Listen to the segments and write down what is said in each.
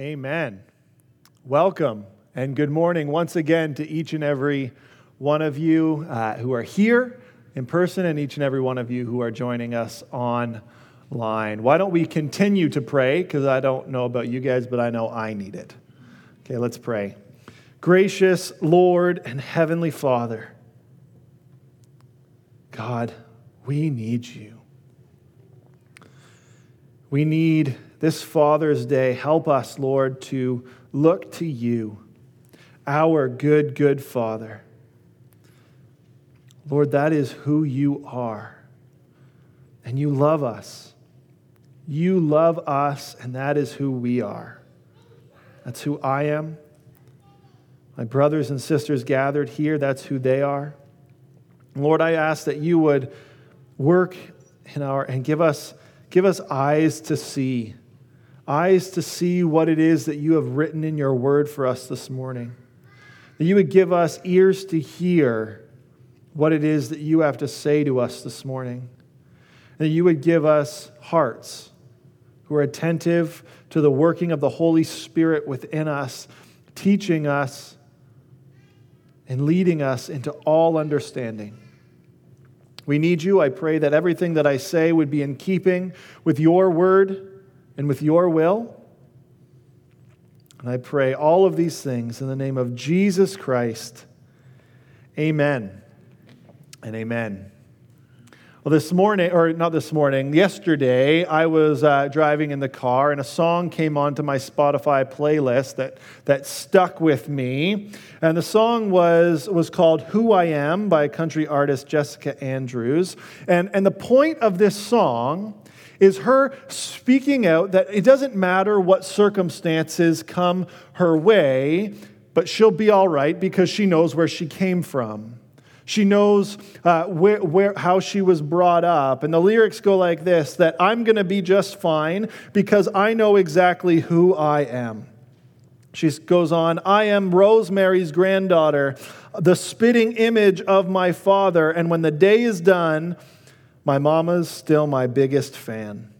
Amen. Welcome and good morning once again to each and every one of you uh, who are here in person and each and every one of you who are joining us online. Why don't we continue to pray? Because I don't know about you guys, but I know I need it. Okay, let's pray. Gracious Lord and Heavenly Father, God, we need you. We need this Father's Day, help us, Lord, to look to you, our good, good Father. Lord, that is who you are. And you love us. You love us, and that is who we are. That's who I am. My brothers and sisters gathered here, that's who they are. Lord, I ask that you would work in our and give us give us eyes to see eyes to see what it is that you have written in your word for us this morning. That you would give us ears to hear what it is that you have to say to us this morning. That you would give us hearts who are attentive to the working of the Holy Spirit within us, teaching us and leading us into all understanding. We need you. I pray that everything that I say would be in keeping with your word and with your will. And I pray all of these things in the name of Jesus Christ. Amen and amen. Well, this morning, or not this morning, yesterday, I was uh, driving in the car and a song came onto my Spotify playlist that, that stuck with me. And the song was, was called Who I Am by country artist Jessica Andrews. And, and the point of this song is her speaking out that it doesn't matter what circumstances come her way, but she'll be all right because she knows where she came from. She knows uh, where, where, how she was brought up. And the lyrics go like this that I'm going to be just fine because I know exactly who I am. She goes on, I am Rosemary's granddaughter, the spitting image of my father. And when the day is done, my mama's still my biggest fan.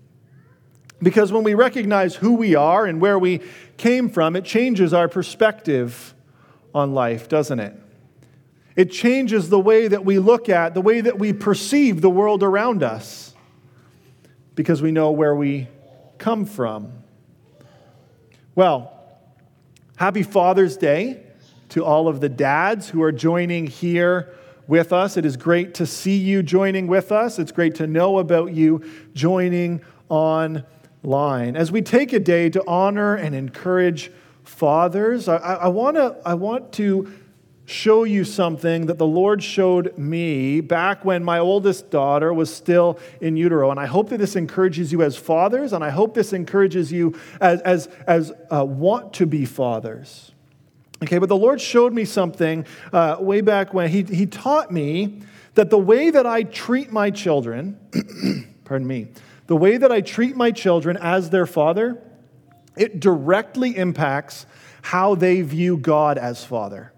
Because when we recognize who we are and where we came from, it changes our perspective on life, doesn't it? It changes the way that we look at, the way that we perceive the world around us, because we know where we come from. Well, happy Father's Day to all of the dads who are joining here with us. It is great to see you joining with us. It's great to know about you joining online. As we take a day to honor and encourage fathers, I, I, wanna, I want to show you something that the Lord showed me back when my oldest daughter was still in utero. And I hope that this encourages you as fathers, and I hope this encourages you as, as, as uh, want to be fathers. Okay, but the Lord showed me something uh, way back when. He, he taught me that the way that I treat my children, pardon me, the way that I treat my children as their father, it directly impacts how they view God as father.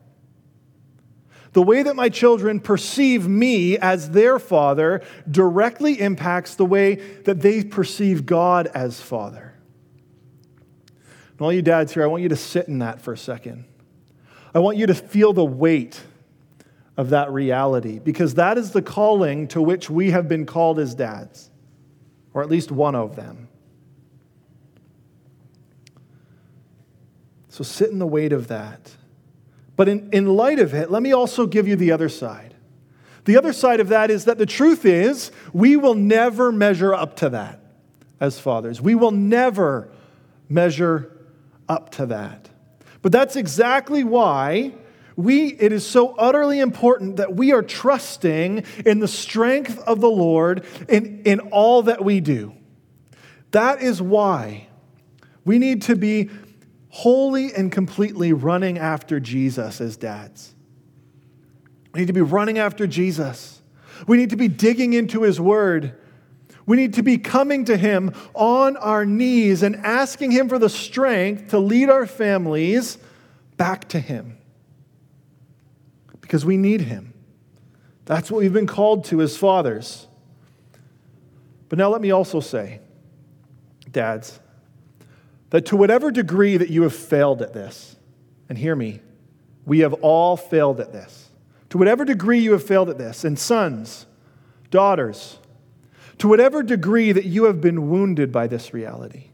The way that my children perceive me as their father directly impacts the way that they perceive God as father. And all you dads here, I want you to sit in that for a second. I want you to feel the weight of that reality because that is the calling to which we have been called as dads, or at least one of them. So sit in the weight of that. But in, in light of it, let me also give you the other side. The other side of that is that the truth is, we will never measure up to that as fathers. We will never measure up to that. But that's exactly why we, it is so utterly important that we are trusting in the strength of the Lord in, in all that we do. That is why we need to be wholly and completely running after Jesus as dads. We need to be running after Jesus. We need to be digging into his word. We need to be coming to Him on our knees and asking Him for the strength to lead our families back to Him. Because we need Him. That's what we've been called to as fathers. But now let me also say, dads, that to whatever degree that you have failed at this, and hear me, we have all failed at this. To whatever degree you have failed at this, and sons, daughters, to whatever degree that you have been wounded by this reality,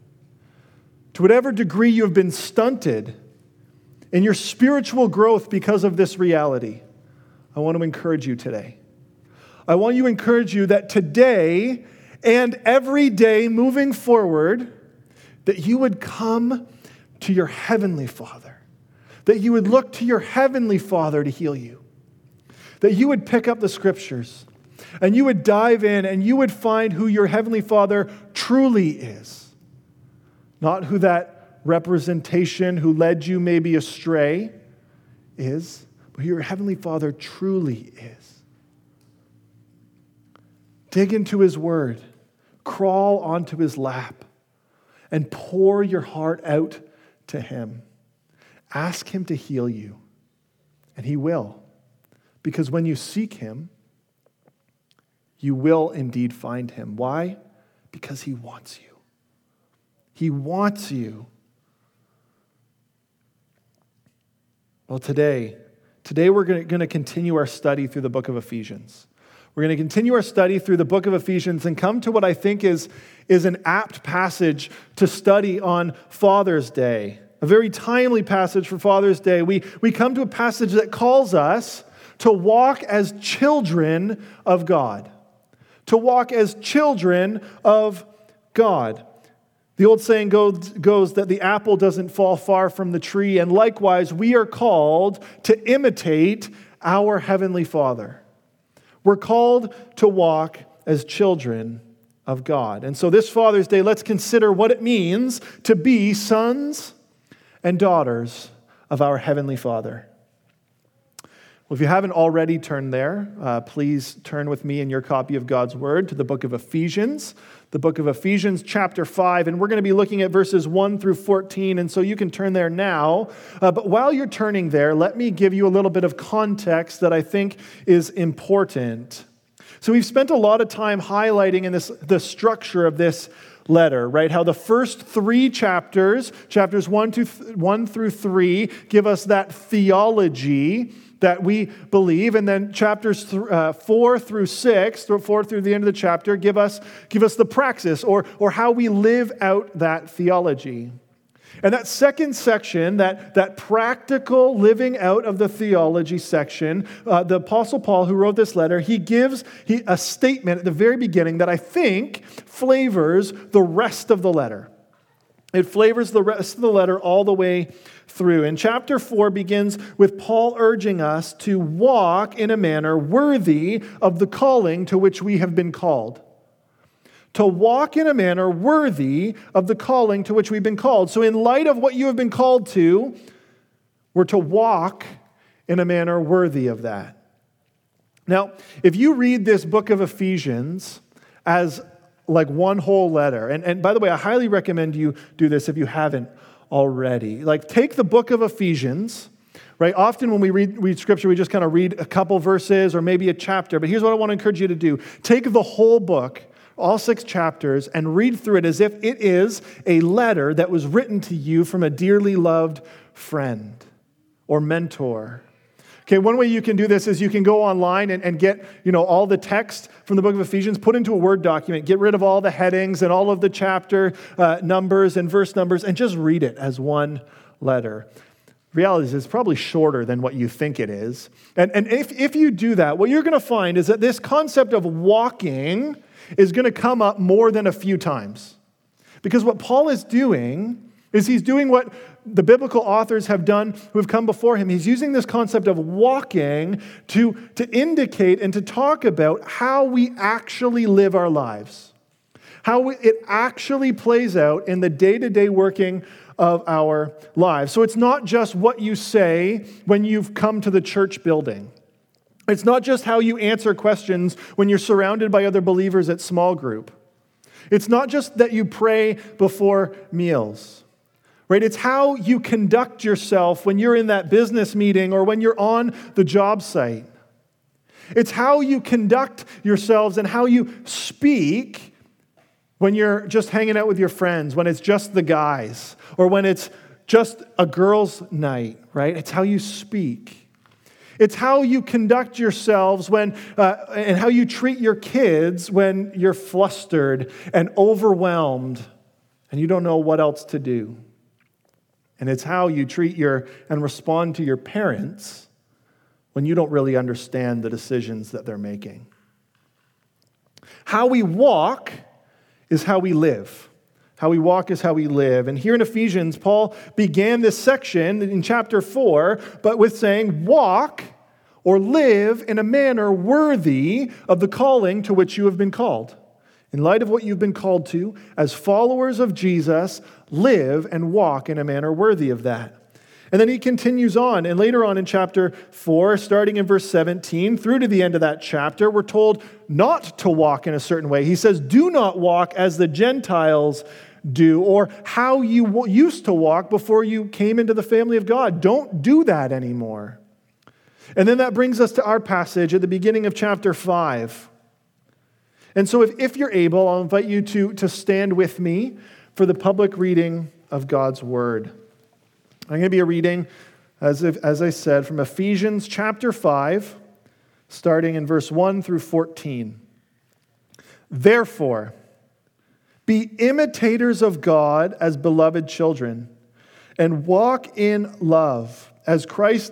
to whatever degree you have been stunted in your spiritual growth because of this reality, I want to encourage you today. I want to encourage you that today and every day moving forward, that you would come to your heavenly Father, that you would look to your heavenly Father to heal you, that you would pick up the scriptures and you would dive in and you would find who your heavenly Father truly is, not who that representation who led you maybe astray is, but who your heavenly Father truly is. Dig into his word, crawl onto his lap and pour your heart out to Him. Ask Him to heal you, and He will. Because when you seek Him, you will indeed find Him. Why? Because He wants you. He wants you. Well, today, today we're going to continue our study through the book of Ephesians. We're going to continue our study through the book of Ephesians and come to what I think is, is an apt passage to study on Father's Day, a very timely passage for Father's Day. We, we come to a passage that calls us to walk as children of God, to walk as children of God. The old saying goes, that the apple doesn't fall far from the tree, and likewise, we are called to imitate our Heavenly Father. We're called to walk as children of God. And so, this Father's Day, let's consider what it means to be sons and daughters of our Heavenly Father. Well, if you haven't already turned there, uh, please turn with me in your copy of God's Word to the book of Ephesians, the book of Ephesians, chapter 5. And we're going to be looking at verses 1 through 14. And so you can turn there now. Uh, but while you're turning there, let me give you a little bit of context that I think is important. So we've spent a lot of time highlighting in this the structure of this letter, right? How the first three chapters, chapters 1, to th- 1 through 3, give us that theology that we believe. And then chapters th- uh, four through six, four through the end of the chapter, give us, give us the praxis or, or how we live out that theology. And that second section, that, that practical living out of the theology section, uh, the Apostle Paul, who wrote this letter, he gives he, a statement at the very beginning that I think flavors the rest of the letter. It flavors the rest of the letter all the way through. And chapter 4 begins with Paul urging us to walk in a manner worthy of the calling to which we have been called. To walk in a manner worthy of the calling to which we've been called. So, in light of what you have been called to, we're to walk in a manner worthy of that. Now, if you read this book of Ephesians as like one whole letter, and, and by the way, I highly recommend you do this if you haven't already. Like, take the book of Ephesians, right? Often when we read, read scripture, we just kind of read a couple verses or maybe a chapter. But here's what I want to encourage you to do take the whole book, all six chapters, and read through it as if it is a letter that was written to you from a dearly loved friend or mentor Okay, one way you can do this is you can go online and, and get, you know, all the text from the book of Ephesians, put into a Word document, get rid of all the headings and all of the chapter uh, numbers and verse numbers, and just read it as one letter. Reality is it's probably shorter than what you think it is. And, and if, if you do that, what you're going to find is that this concept of walking is going to come up more than a few times. Because what Paul is doing is he's doing what the biblical authors have done who have come before him. He's using this concept of walking to, to indicate and to talk about how we actually live our lives, how it actually plays out in the day to day working of our lives. So it's not just what you say when you've come to the church building. It's not just how you answer questions when you're surrounded by other believers at small group. It's not just that you pray before meals right? It's how you conduct yourself when you're in that business meeting or when you're on the job site. It's how you conduct yourselves and how you speak when you're just hanging out with your friends, when it's just the guys, or when it's just a girls' night, right? It's how you speak. It's how you conduct yourselves when, uh, and how you treat your kids when you're flustered and overwhelmed and you don't know what else to do. And it's how you treat your and respond to your parents when you don't really understand the decisions that they're making. How we walk is how we live. How we walk is how we live. And here in Ephesians, Paul began this section in chapter 4, but with saying, Walk or live in a manner worthy of the calling to which you have been called. In light of what you've been called to, as followers of Jesus, live and walk in a manner worthy of that. And then he continues on. And later on in chapter 4, starting in verse 17 through to the end of that chapter, we're told not to walk in a certain way. He says, Do not walk as the Gentiles do, or how you used to walk before you came into the family of God. Don't do that anymore. And then that brings us to our passage at the beginning of chapter 5. And so, if, if you're able, I'll invite you to, to stand with me for the public reading of God's word. I'm going to be a reading, as, if, as I said, from Ephesians chapter 5, starting in verse 1 through 14. Therefore, be imitators of God as beloved children, and walk in love, as Christ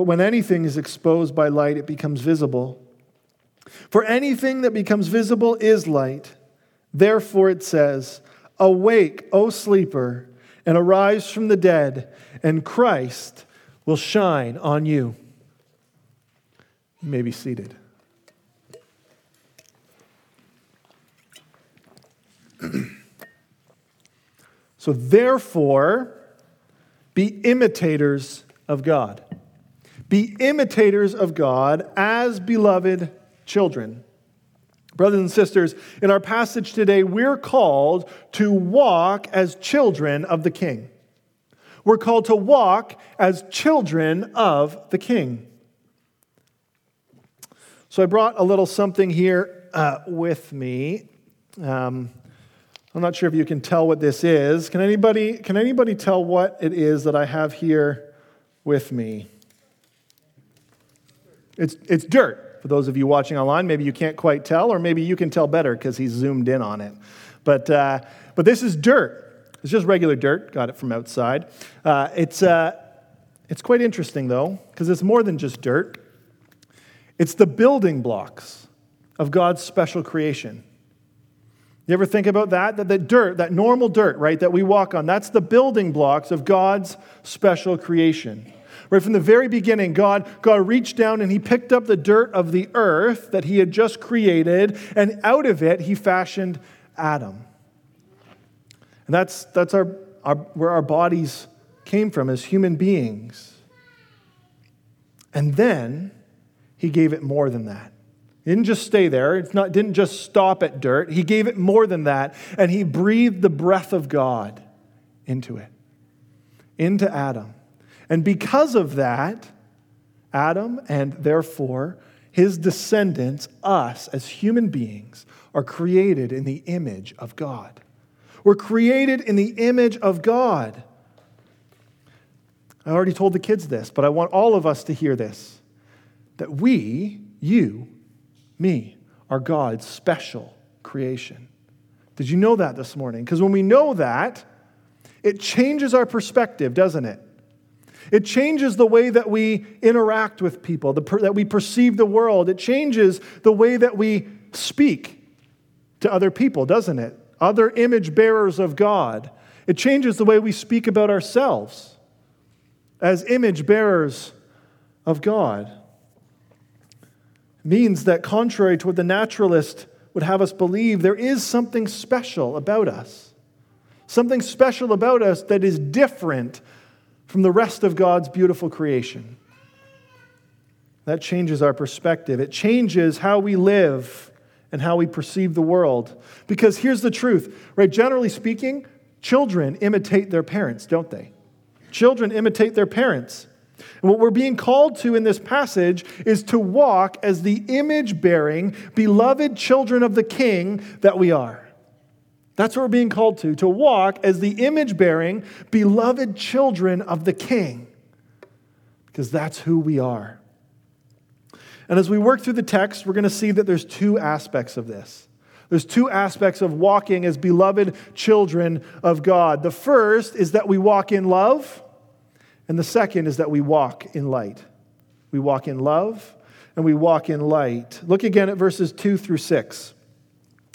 But when anything is exposed by light, it becomes visible. For anything that becomes visible is light. Therefore it says, Awake, O sleeper, and arise from the dead, and Christ will shine on you. You may be seated. so, therefore, be imitators of God. Be imitators of God as beloved children. Brothers and sisters, in our passage today, we're called to walk as children of the King. We're called to walk as children of the King. So I brought a little something here uh, with me. Um, I'm not sure if you can tell what this is. Can anybody, can anybody tell what it is that I have here with me? It's, it's dirt. For those of you watching online, maybe you can't quite tell, or maybe you can tell better because he's zoomed in on it. But, uh, but this is dirt. It's just regular dirt. Got it from outside. Uh, it's, uh, it's quite interesting, though, because it's more than just dirt. It's the building blocks of God's special creation. You ever think about that? That the dirt, that normal dirt, right, that we walk on, that's the building blocks of God's special creation. Right from the very beginning, God, God reached down and he picked up the dirt of the earth that he had just created, and out of it, he fashioned Adam. And that's, that's our, our, where our bodies came from as human beings. And then he gave it more than that. He didn't just stay there. Not didn't just stop at dirt. He gave it more than that, and he breathed the breath of God into it, into Adam. And because of that, Adam and therefore his descendants, us as human beings, are created in the image of God. We're created in the image of God. I already told the kids this, but I want all of us to hear this that we, you, me, are God's special creation. Did you know that this morning? Because when we know that, it changes our perspective, doesn't it? It changes the way that we interact with people, the, that we perceive the world. It changes the way that we speak to other people, doesn't it? Other image bearers of God. It changes the way we speak about ourselves as image bearers of God. It means that, contrary to what the naturalist would have us believe, there is something special about us. Something special about us that is different from the rest of God's beautiful creation. That changes our perspective. It changes how we live and how we perceive the world. Because here's the truth, right? Generally speaking, children imitate their parents, don't they? Children imitate their parents. And what we're being called to in this passage is to walk as the image bearing, beloved children of the King that we are. That's what we're being called to, to walk as the image bearing, beloved children of the King, because that's who we are. And as we work through the text, we're going to see that there's two aspects of this. There's two aspects of walking as beloved children of God. The first is that we walk in love, and the second is that we walk in light. We walk in love and we walk in light. Look again at verses 2 through 6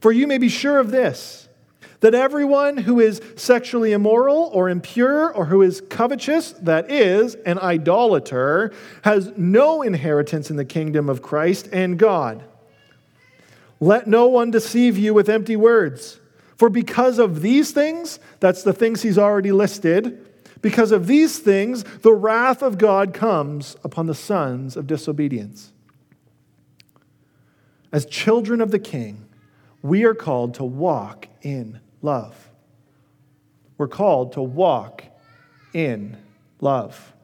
For you may be sure of this that everyone who is sexually immoral or impure or who is covetous, that is, an idolater, has no inheritance in the kingdom of Christ and God. Let no one deceive you with empty words. For because of these things, that's the things he's already listed, because of these things, the wrath of God comes upon the sons of disobedience. As children of the king, we are called to walk in love. We're called to walk in love.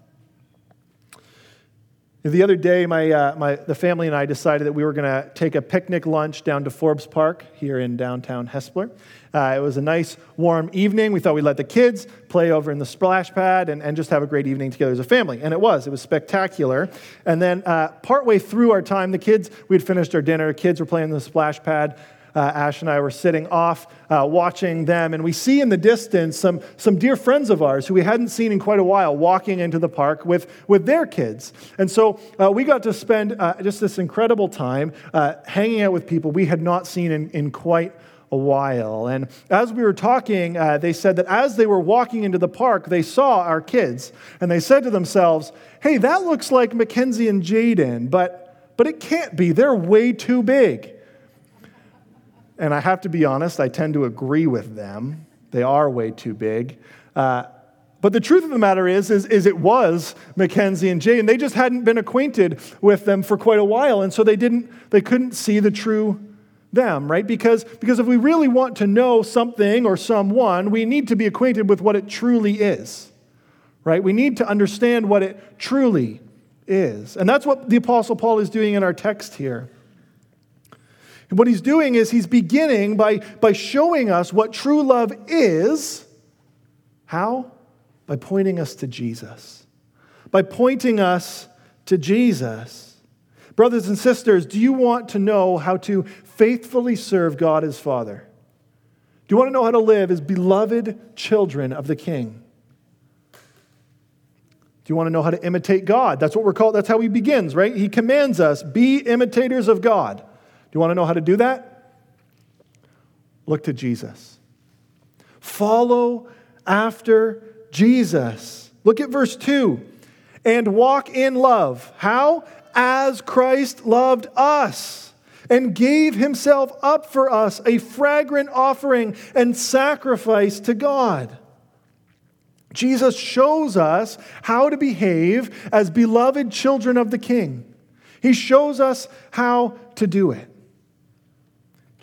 The other day, my, uh, my, the family and I decided that we were going to take a picnic lunch down to Forbes Park here in downtown Hespeler. Uh, it was a nice, warm evening. We thought we'd let the kids play over in the splash pad and, and just have a great evening together as a family. And it was. It was spectacular. And then, uh, partway through our time, the kids, we'd finished our dinner. Kids were playing in the splash pad uh, Ash and I were sitting off uh, watching them, and we see in the distance some, some dear friends of ours who we hadn't seen in quite a while walking into the park with, with their kids. And so uh, we got to spend uh, just this incredible time uh, hanging out with people we had not seen in, in quite a while. And as we were talking, uh, they said that as they were walking into the park, they saw our kids, and they said to themselves, Hey, that looks like Mackenzie and Jaden, but, but it can't be. They're way too big. And I have to be honest, I tend to agree with them. They are way too big. Uh, but the truth of the matter is, is, is it was Mackenzie and Jay, and they just hadn't been acquainted with them for quite a while, and so they didn't, they couldn't see the true them, right? Because, because if we really want to know something or someone, we need to be acquainted with what it truly is, right? We need to understand what it truly is. And that's what the Apostle Paul is doing in our text here. What he's doing is he's beginning by, by showing us what true love is. How? By pointing us to Jesus. By pointing us to Jesus. Brothers and sisters, do you want to know how to faithfully serve God as Father? Do you want to know how to live as beloved children of the King? Do you want to know how to imitate God? That's what we're called. That's how he begins, right? He commands us be imitators of God you want to know how to do that? Look to Jesus. Follow after Jesus. Look at verse 2 and walk in love. How? As Christ loved us and gave himself up for us, a fragrant offering and sacrifice to God. Jesus shows us how to behave as beloved children of the King. He shows us how to do it.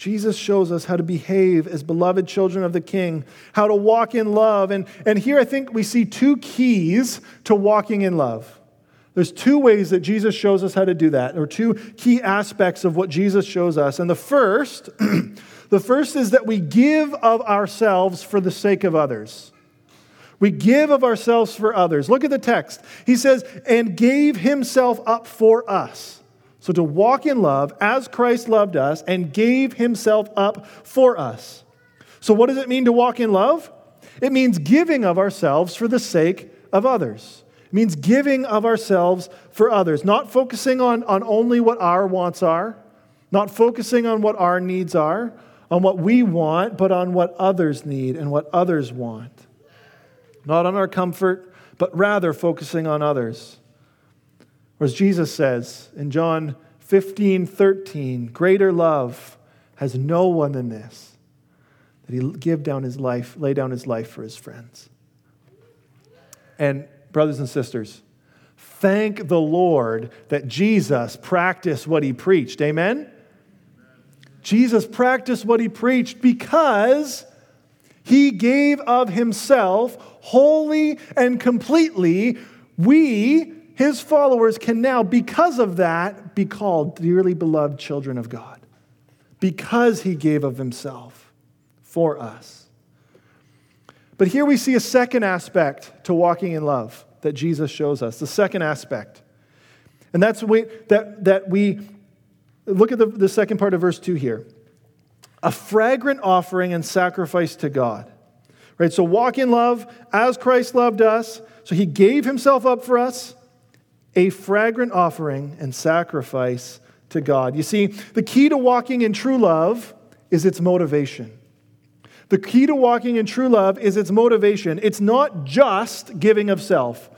Jesus shows us how to behave as beloved children of the King, how to walk in love. And, and here I think we see two keys to walking in love. There's two ways that Jesus shows us how to do that, or two key aspects of what Jesus shows us. And the first, the first is that we give of ourselves for the sake of others. We give of ourselves for others. Look at the text. He says, and gave himself up for us. So to walk in love as Christ loved us and gave himself up for us. So, what does it mean to walk in love? It means giving of ourselves for the sake of others. It means giving of ourselves for others, not focusing on, on only what our wants are, not focusing on what our needs are, on what we want, but on what others need and what others want. Not on our comfort, but rather focusing on others. Or as Jesus says in John 15, 13, greater love has no one than this, that he give down his life, lay down his life for his friends. And brothers and sisters, thank the Lord that Jesus practiced what he preached. Amen? Jesus practiced what he preached because he gave of himself wholly and completely. We his followers can now, because of that, be called dearly beloved children of God, because he gave of himself for us. But here we see a second aspect to walking in love that Jesus shows us. The second aspect. And that's we, that, that we look at the, the second part of verse 2 here a fragrant offering and sacrifice to God. Right? So walk in love as Christ loved us. So he gave himself up for us a fragrant offering and sacrifice to God. You see, the key to walking in true love is its motivation. The key to walking in true love is its motivation. It's not just giving of self.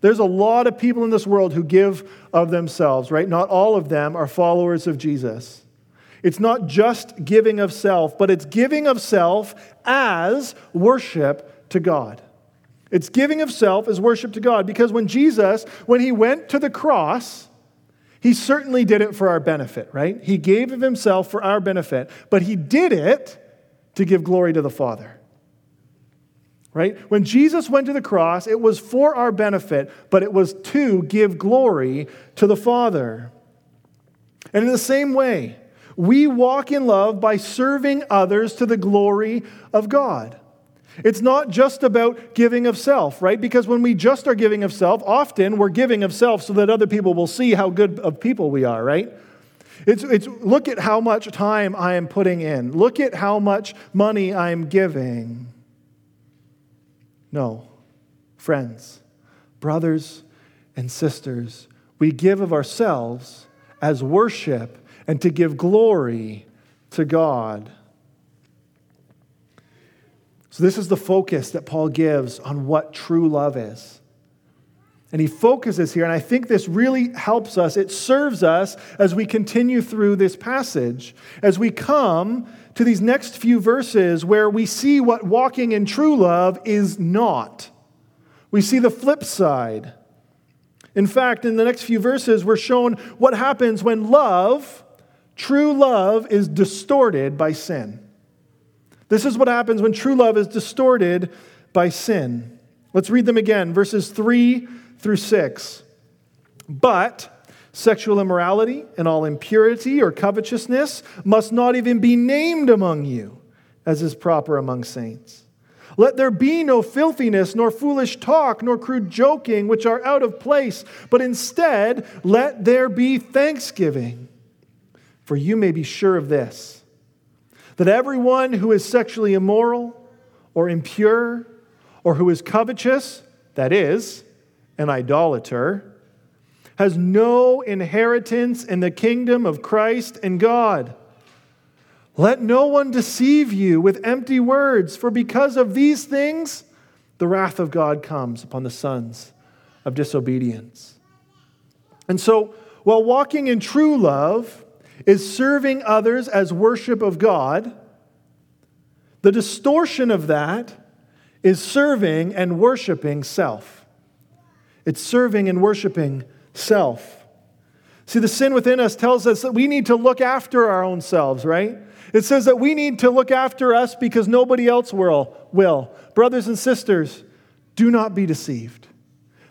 There's a lot of people in this world who give of themselves, right? Not all of them are followers of Jesus. It's not just giving of self, but it's giving of self as worship to God. It's giving of self as worship to God because when Jesus, when he went to the cross, he certainly did it for our benefit, right? He gave of himself for our benefit, but he did it to give glory to the Father. Right? When Jesus went to the cross, it was for our benefit, but it was to give glory to the Father. And in the same way, we walk in love by serving others to the glory of God. It's not just about giving of self, right? Because when we just are giving of self, often we're giving of self so that other people will see how good of people we are, right? It's, it's look at how much time I am putting in. Look at how much money I'm giving. No. Friends, brothers and sisters, we give of ourselves as worship and to give glory to God. So, this is the focus that Paul gives on what true love is. And he focuses here, and I think this really helps us. It serves us as we continue through this passage, as we come to these next few verses where we see what walking in true love is not. We see the flip side. In fact, in the next few verses, we're shown what happens when love, true love, is distorted by sin. This is what happens when true love is distorted by sin. Let's read them again, verses 3 through 6. But sexual immorality and all impurity or covetousness must not even be named among you, as is proper among saints. Let there be no filthiness, nor foolish talk, nor crude joking, which are out of place, but instead let there be thanksgiving. For you may be sure of this that everyone who is sexually immoral or impure or who is covetous, that is, an idolater, has no inheritance in the kingdom of Christ and God. Let no one deceive you with empty words, for because of these things, the wrath of God comes upon the sons of disobedience. And so, while walking in true love is serving others as worship of God, the distortion of that is serving and worshiping self. It's serving and worshiping self. See, the sin within us tells us that we need to look after our own selves, right? It says that we need to look after us because nobody else will. will. Brothers and sisters, do not be deceived.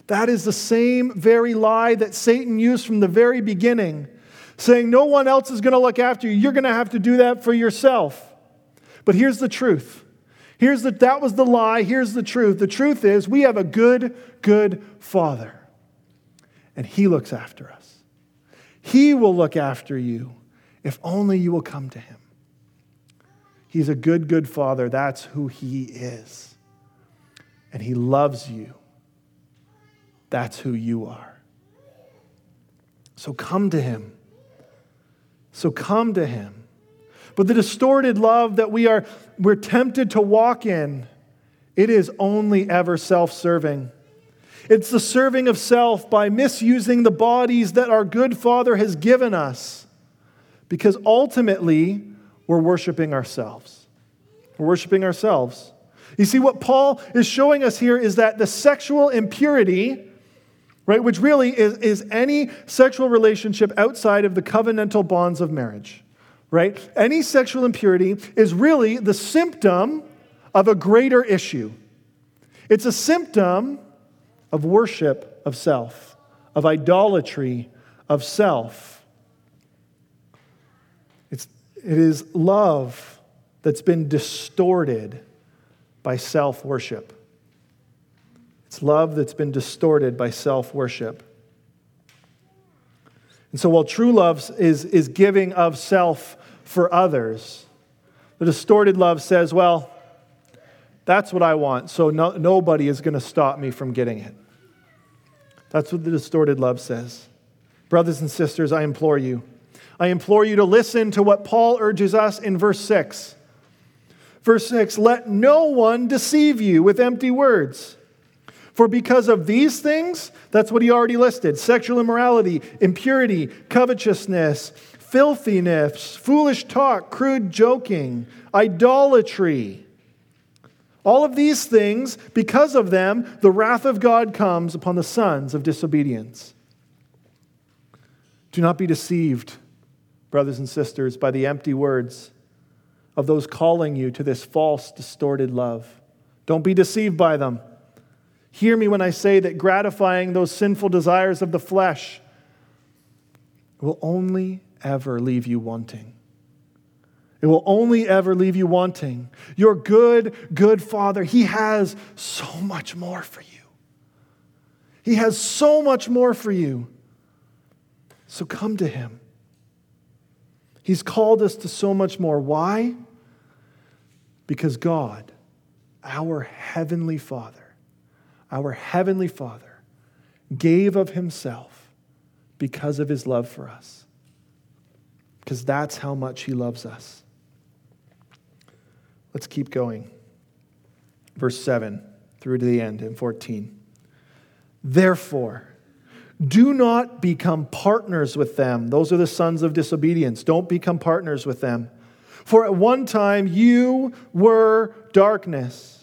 That is the same very lie that Satan used from the very beginning, saying, No one else is going to look after you. You're going to have to do that for yourself. But here's the truth. Here's the, that was the lie. Here's the truth. The truth is, we have a good, good Father, and He looks after us. He will look after you if only you will come to Him. He's a good, good Father. That's who He is. And He loves you. That's who you are. So come to Him. So come to Him. But the distorted love that we are we're tempted to walk in, it is only ever self-serving. It's the serving of self by misusing the bodies that our good Father has given us. Because ultimately, we're worshiping ourselves. We're worshiping ourselves. You see, what Paul is showing us here is that the sexual impurity, right, which really is, is any sexual relationship outside of the covenantal bonds of marriage, right? Any sexual impurity is really the symptom of a greater issue. It's a symptom of worship of self, of idolatry of self. It's, it is love that's been distorted by self worship. It's love that's been distorted by self worship. And so, while true love is, is giving of self for others. The distorted love says, well, that's what I want, so no, nobody is going to stop me from getting it. That's what the distorted love says. Brothers and sisters, I implore you. I implore you to listen to what Paul urges us in verse 6. Verse 6 Let no one deceive you with empty words. For because of these things, that's what he already listed sexual immorality, impurity, covetousness, filthiness, foolish talk, crude joking, idolatry. All of these things, because of them, the wrath of God comes upon the sons of disobedience. Do not be deceived, brothers and sisters, by the empty words of those calling you to this false, distorted love. Don't be deceived by them. Hear me when I say that gratifying those sinful desires of the flesh will only ever leave you wanting. It will only ever leave you wanting. Your good, good Father, He has so much more for you. He has so much more for you. So come to Him. He's called us to so much more. Why? Because God, our Heavenly Father, our Heavenly Father, gave of Himself because of His love for us because that's how much He loves us. Let's keep going. Verse 7 through to the end in 14. Therefore, do not become partners with them. Those are the sons of disobedience. Don't become partners with them. For at one time you were darkness,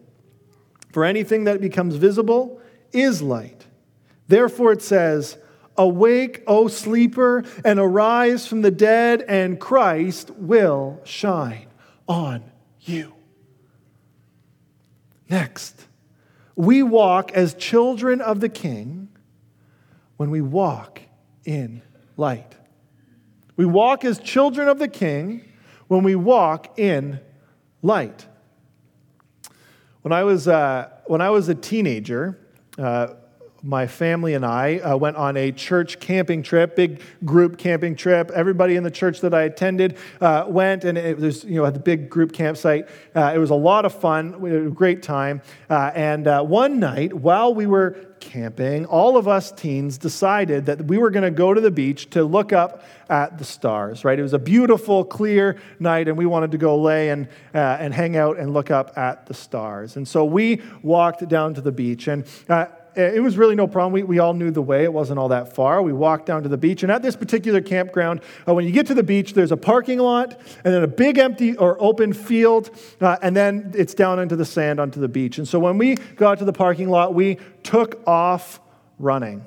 For anything that becomes visible is light. Therefore, it says, Awake, O sleeper, and arise from the dead, and Christ will shine on you. Next, we walk as children of the King when we walk in light. We walk as children of the King when we walk in light. When I was, uh, when I was a teenager, uh, my family and I uh, went on a church camping trip, big group camping trip. Everybody in the church that I attended uh, went, and it was you know at the big group campsite. Uh, it was a lot of fun. We had a great time. Uh, and uh, one night, while we were camping, all of us teens decided that we were going to go to the beach to look up at the stars. Right? It was a beautiful, clear night, and we wanted to go lay and uh, and hang out and look up at the stars. And so we walked down to the beach and it was really no problem. We, we all knew the way, it wasn't all that far. We walked down to the beach. And at this particular campground, uh, when you get to the beach, there's a parking lot and then a big empty or open field, uh, and then it's down into the sand onto the beach. And so when we got to the parking lot, we took off running.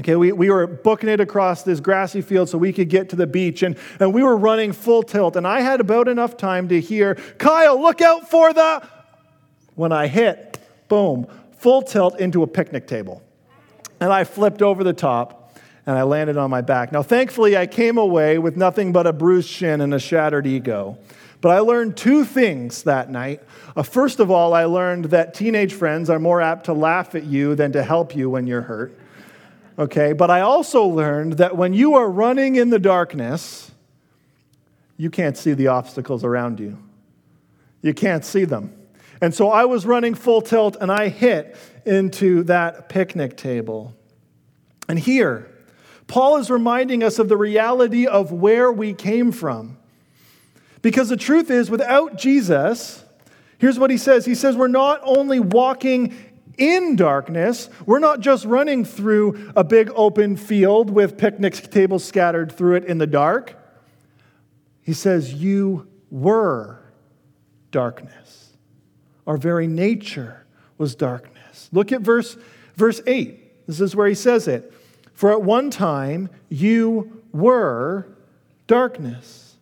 Okay, we, we were booking it across this grassy field so we could get to the beach, and, and we were running full tilt. And I had about enough time to hear, Kyle, look out for the. When I hit, boom, full tilt into a picnic table. And I flipped over the top and I landed on my back. Now, thankfully, I came away with nothing but a bruised shin and a shattered ego. But I learned two things that night. Uh, first of all, I learned that teenage friends are more apt to laugh at you than to help you when you're hurt. Okay, but I also learned that when you are running in the darkness, you can't see the obstacles around you. You can't see them. And so I was running full tilt and I hit into that picnic table. And here, Paul is reminding us of the reality of where we came from. Because the truth is, without Jesus, here's what he says He says, We're not only walking in darkness, we're not just running through a big open field with picnic tables scattered through it in the dark. He says, You were darkness. Our very nature was darkness. Look at verse, verse 8. This is where he says it. For at one time you were darkness.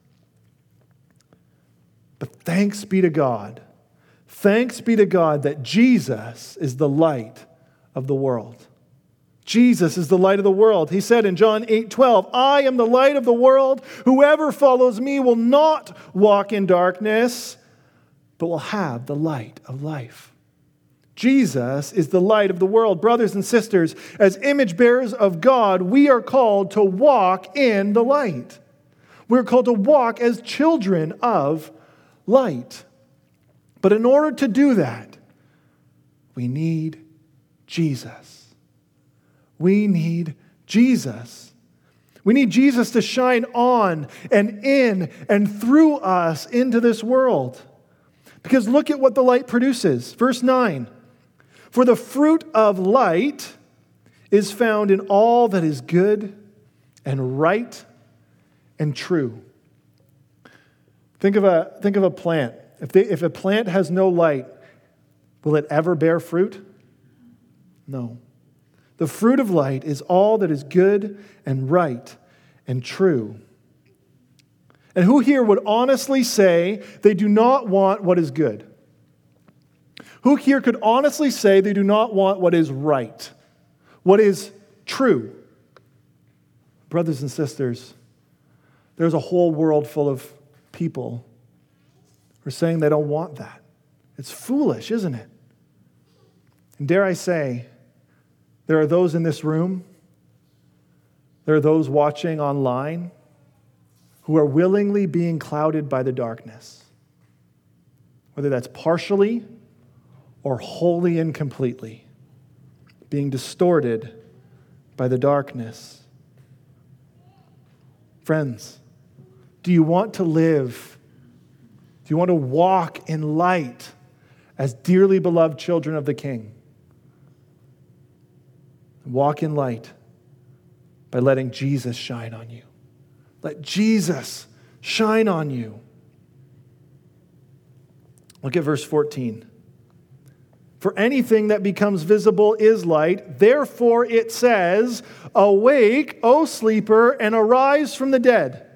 But thanks be to God. Thanks be to God that Jesus is the light of the world. Jesus is the light of the world. He said in John 8 12, I am the light of the world. Whoever follows me will not walk in darkness, but will have the light of life. Jesus is the light of the world. Brothers and sisters, as image bearers of God, we are called to walk in the light. We're called to walk as children of light. But in order to do that, we need Jesus. We need Jesus. We need Jesus to shine on and in and through us into this world. Because look at what the light produces. Verse 9 For the fruit of light is found in all that is good and right and true. Think of a, think of a plant. If, they, if a plant has no light, will it ever bear fruit? No. The fruit of light is all that is good and right and true. And who here would honestly say they do not want what is good? Who here could honestly say they do not want what is right, what is true? Brothers and sisters, there's a whole world full of people who are saying they don't want that. It's foolish, isn't it? And dare I say, there are those in this room, there are those watching online who are willingly being clouded by the darkness, whether that's partially or wholly and completely, being distorted by the darkness. Friends, do you want to live? Do you want to walk in light as dearly beloved children of the King? Walk in light by letting Jesus shine on you. Let Jesus shine on you. Look at verse 14. For anything that becomes visible is light. Therefore, it says, Awake, O sleeper, and arise from the dead,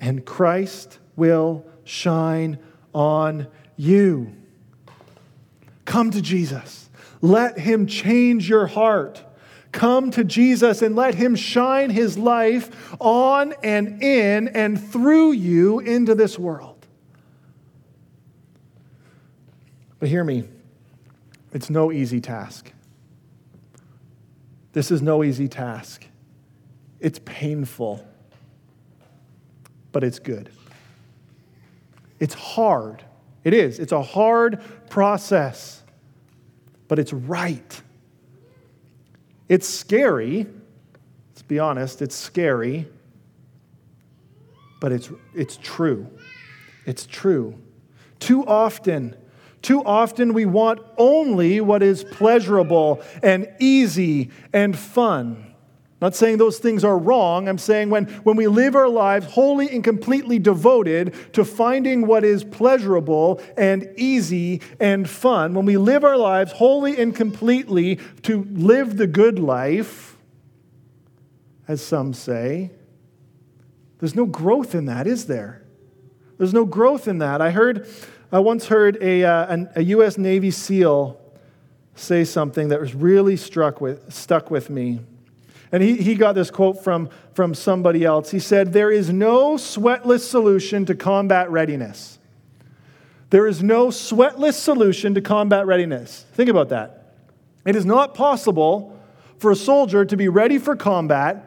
and Christ will shine on you. Come to Jesus. Let him change your heart. Come to Jesus and let Him shine His life on and in and through you into this world. But hear me, it's no easy task. This is no easy task. It's painful, but it's good. It's hard. It is. It's a hard process, but it's right. It's scary. Let's be honest, it's scary, but it's, it's true. It's true. Too often, too often we want only what is pleasurable and easy and fun. Not saying those things are wrong. I'm saying when, when we live our lives wholly and completely devoted to finding what is pleasurable and easy and fun, when we live our lives wholly and completely to live the good life, as some say, there's no growth in that, is there? There's no growth in that. I heard I once heard a, uh, a U.S. Navy SEAL say something that was really struck with, stuck with me. And he, he got this quote from, from somebody else. He said, There is no sweatless solution to combat readiness. There is no sweatless solution to combat readiness. Think about that. It is not possible for a soldier to be ready for combat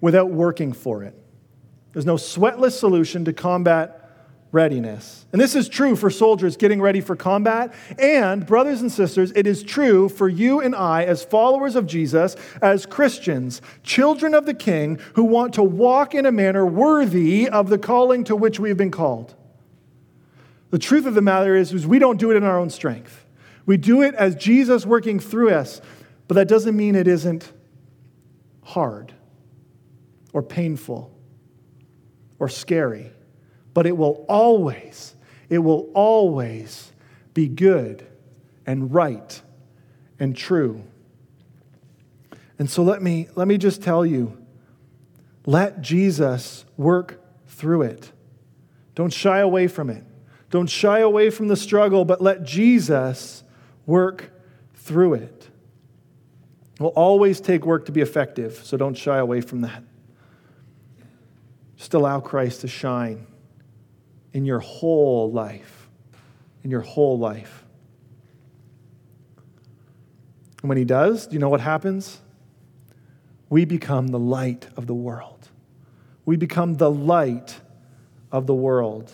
without working for it. There's no sweatless solution to combat readiness. And this is true for soldiers getting ready for combat. And, brothers and sisters, it is true for you and I as followers of Jesus, as Christians, children of the King, who want to walk in a manner worthy of the calling to which we have been called. The truth of the matter is, is we don't do it in our own strength. We do it as Jesus working through us, but that doesn't mean it isn't hard or painful or scary but it will always, it will always be good and right and true. And so let me, let me just tell you let Jesus work through it. Don't shy away from it. Don't shy away from the struggle, but let Jesus work through it. It will always take work to be effective, so don't shy away from that. Just allow Christ to shine in your whole life. In your whole life. And when he does, do you know what happens? We become the light of the world. We become the light of the world.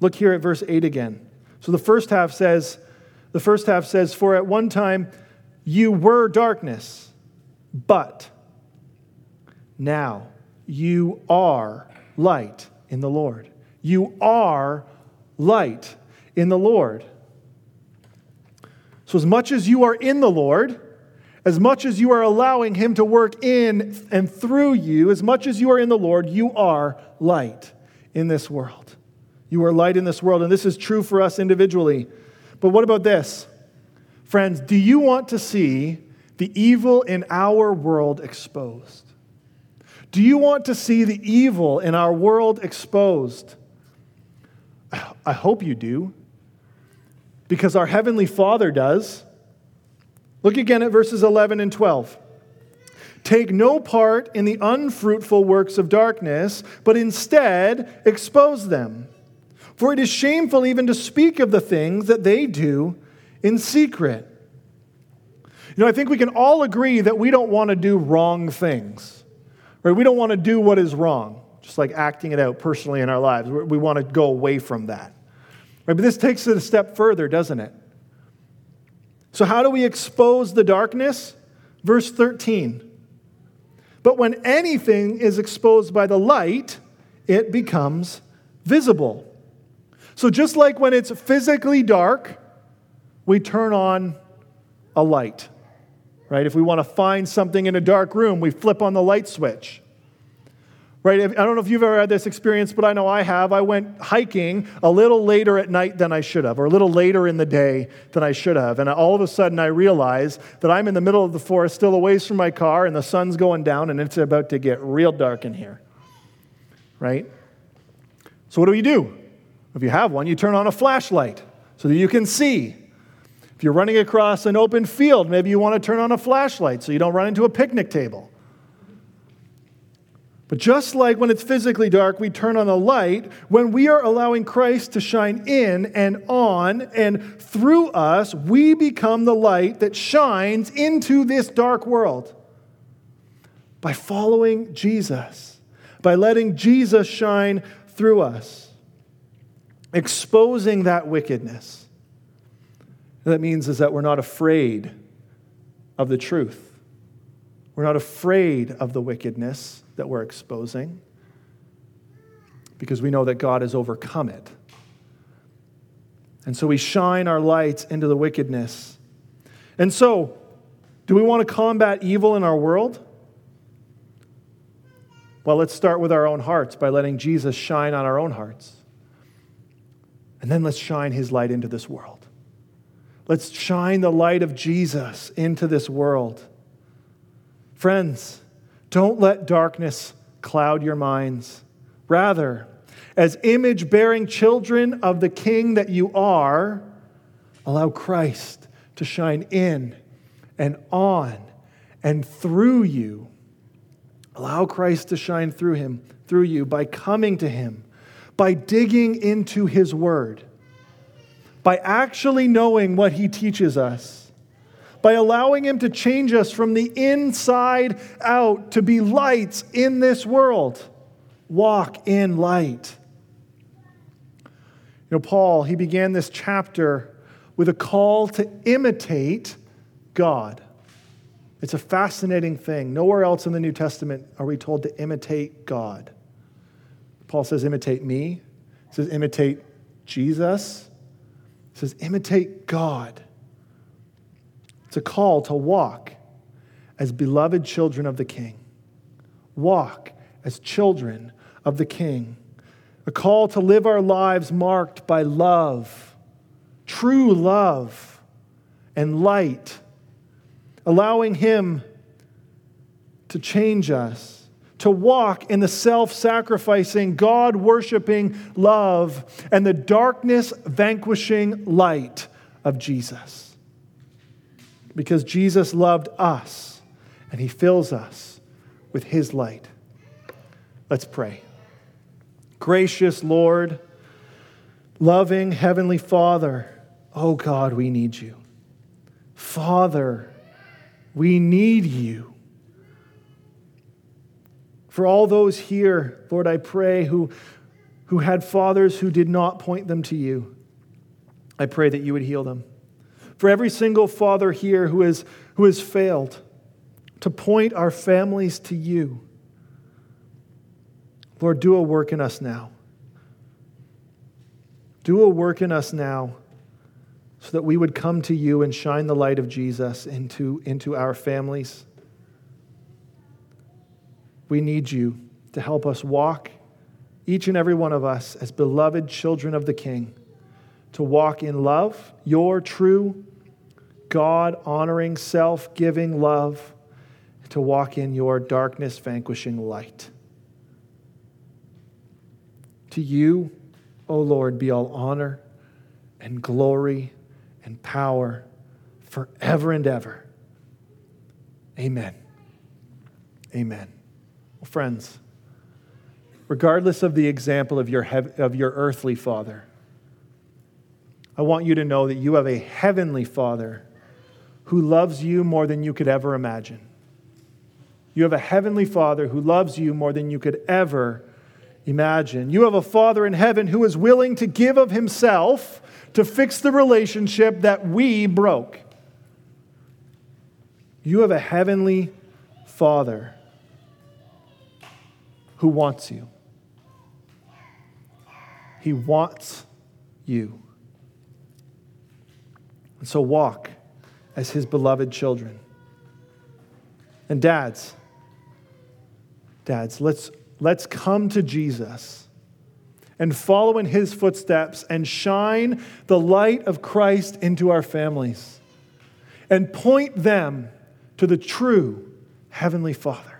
Look here at verse 8 again. So the first half says, the first half says, For at one time you were darkness, but now you are light in the Lord. You are light in the Lord. So, as much as you are in the Lord, as much as you are allowing Him to work in and through you, as much as you are in the Lord, you are light in this world. You are light in this world, and this is true for us individually. But what about this? Friends, do you want to see the evil in our world exposed? Do you want to see the evil in our world exposed? I hope you do, because our Heavenly Father does. Look again at verses 11 and 12. Take no part in the unfruitful works of darkness, but instead expose them. For it is shameful even to speak of the things that they do in secret. You know, I think we can all agree that we don't want to do wrong things, right? We don't want to do what is wrong just like acting it out personally in our lives. We want to go away from that. Right? But this takes it a step further, doesn't it? So, how do we expose the darkness? Verse 13. But when anything is exposed by the light, it becomes visible. So, just like when it's physically dark, we turn on a light, right? If we want to find something in a dark room, we flip on the light switch right? I don't know if you've ever had this experience, but I know I have. I went hiking a little later at night than I should have, or a little later in the day than I should have. And all of a sudden, I realize that I'm in the middle of the forest, still away from my car, and the sun's going down, and it's about to get real dark in here, right? So, what do you do? If you have one, you turn on a flashlight so that you can see. If you're running across an open field, maybe you want to turn on a flashlight so you don't run into a picnic table. But just like when it's physically dark, we turn on a light, when we are allowing Christ to shine in and on and through us, we become the light that shines into this dark world. By following Jesus, by letting Jesus shine through us, exposing that wickedness. that means is that we're not afraid of the truth. We're not afraid of the wickedness that we're exposing because we know that God has overcome it. And so we shine our lights into the wickedness. And so, do we want to combat evil in our world? Well, let's start with our own hearts by letting Jesus shine on our own hearts. And then let's shine his light into this world. Let's shine the light of Jesus into this world. Friends, don't let darkness cloud your minds. Rather, as image bearing children of the King that you are, allow Christ to shine in and on and through you. Allow Christ to shine through him, through you by coming to him, by digging into his word, by actually knowing what he teaches us by allowing Him to change us from the inside out to be lights in this world. Walk in light. You know, Paul, he began this chapter with a call to imitate God. It's a fascinating thing. Nowhere else in the New Testament are we told to imitate God. Paul says, imitate me. He says, imitate Jesus. He says, imitate God. A call to walk as beloved children of the King. Walk as children of the King. A call to live our lives marked by love, true love, and light, allowing Him to change us, to walk in the self sacrificing, God worshiping love and the darkness vanquishing light of Jesus because Jesus loved us and he fills us with his light. Let's pray. Gracious Lord, loving Heavenly Father, oh God, we need you. Father, we need you. For all those here, Lord, I pray, who, who had fathers who did not point them to you, I pray that you would heal them for every single father here who has, who has failed to point our families to you. Lord, do a work in us now. Do a work in us now so that we would come to you and shine the light of Jesus into, into our families. We need you to help us walk, each and every one of us, as beloved children of the King to walk in love, your true, God honoring, self giving love, to walk in your darkness vanquishing light. To you, O Lord, be all honor and glory and power forever and ever. Amen. Amen. Well, friends, regardless of the example of your, hev- of your earthly father, I want you to know that you have a heavenly Father who loves you more than you could ever imagine. You have a heavenly Father who loves you more than you could ever imagine. You have a Father in heaven who is willing to give of himself to fix the relationship that we broke. You have a heavenly Father who wants you. He wants you. And so walk as his beloved children. And dads, dads, let's, let's come to Jesus and follow in his footsteps and shine the light of Christ into our families and point them to the true Heavenly Father.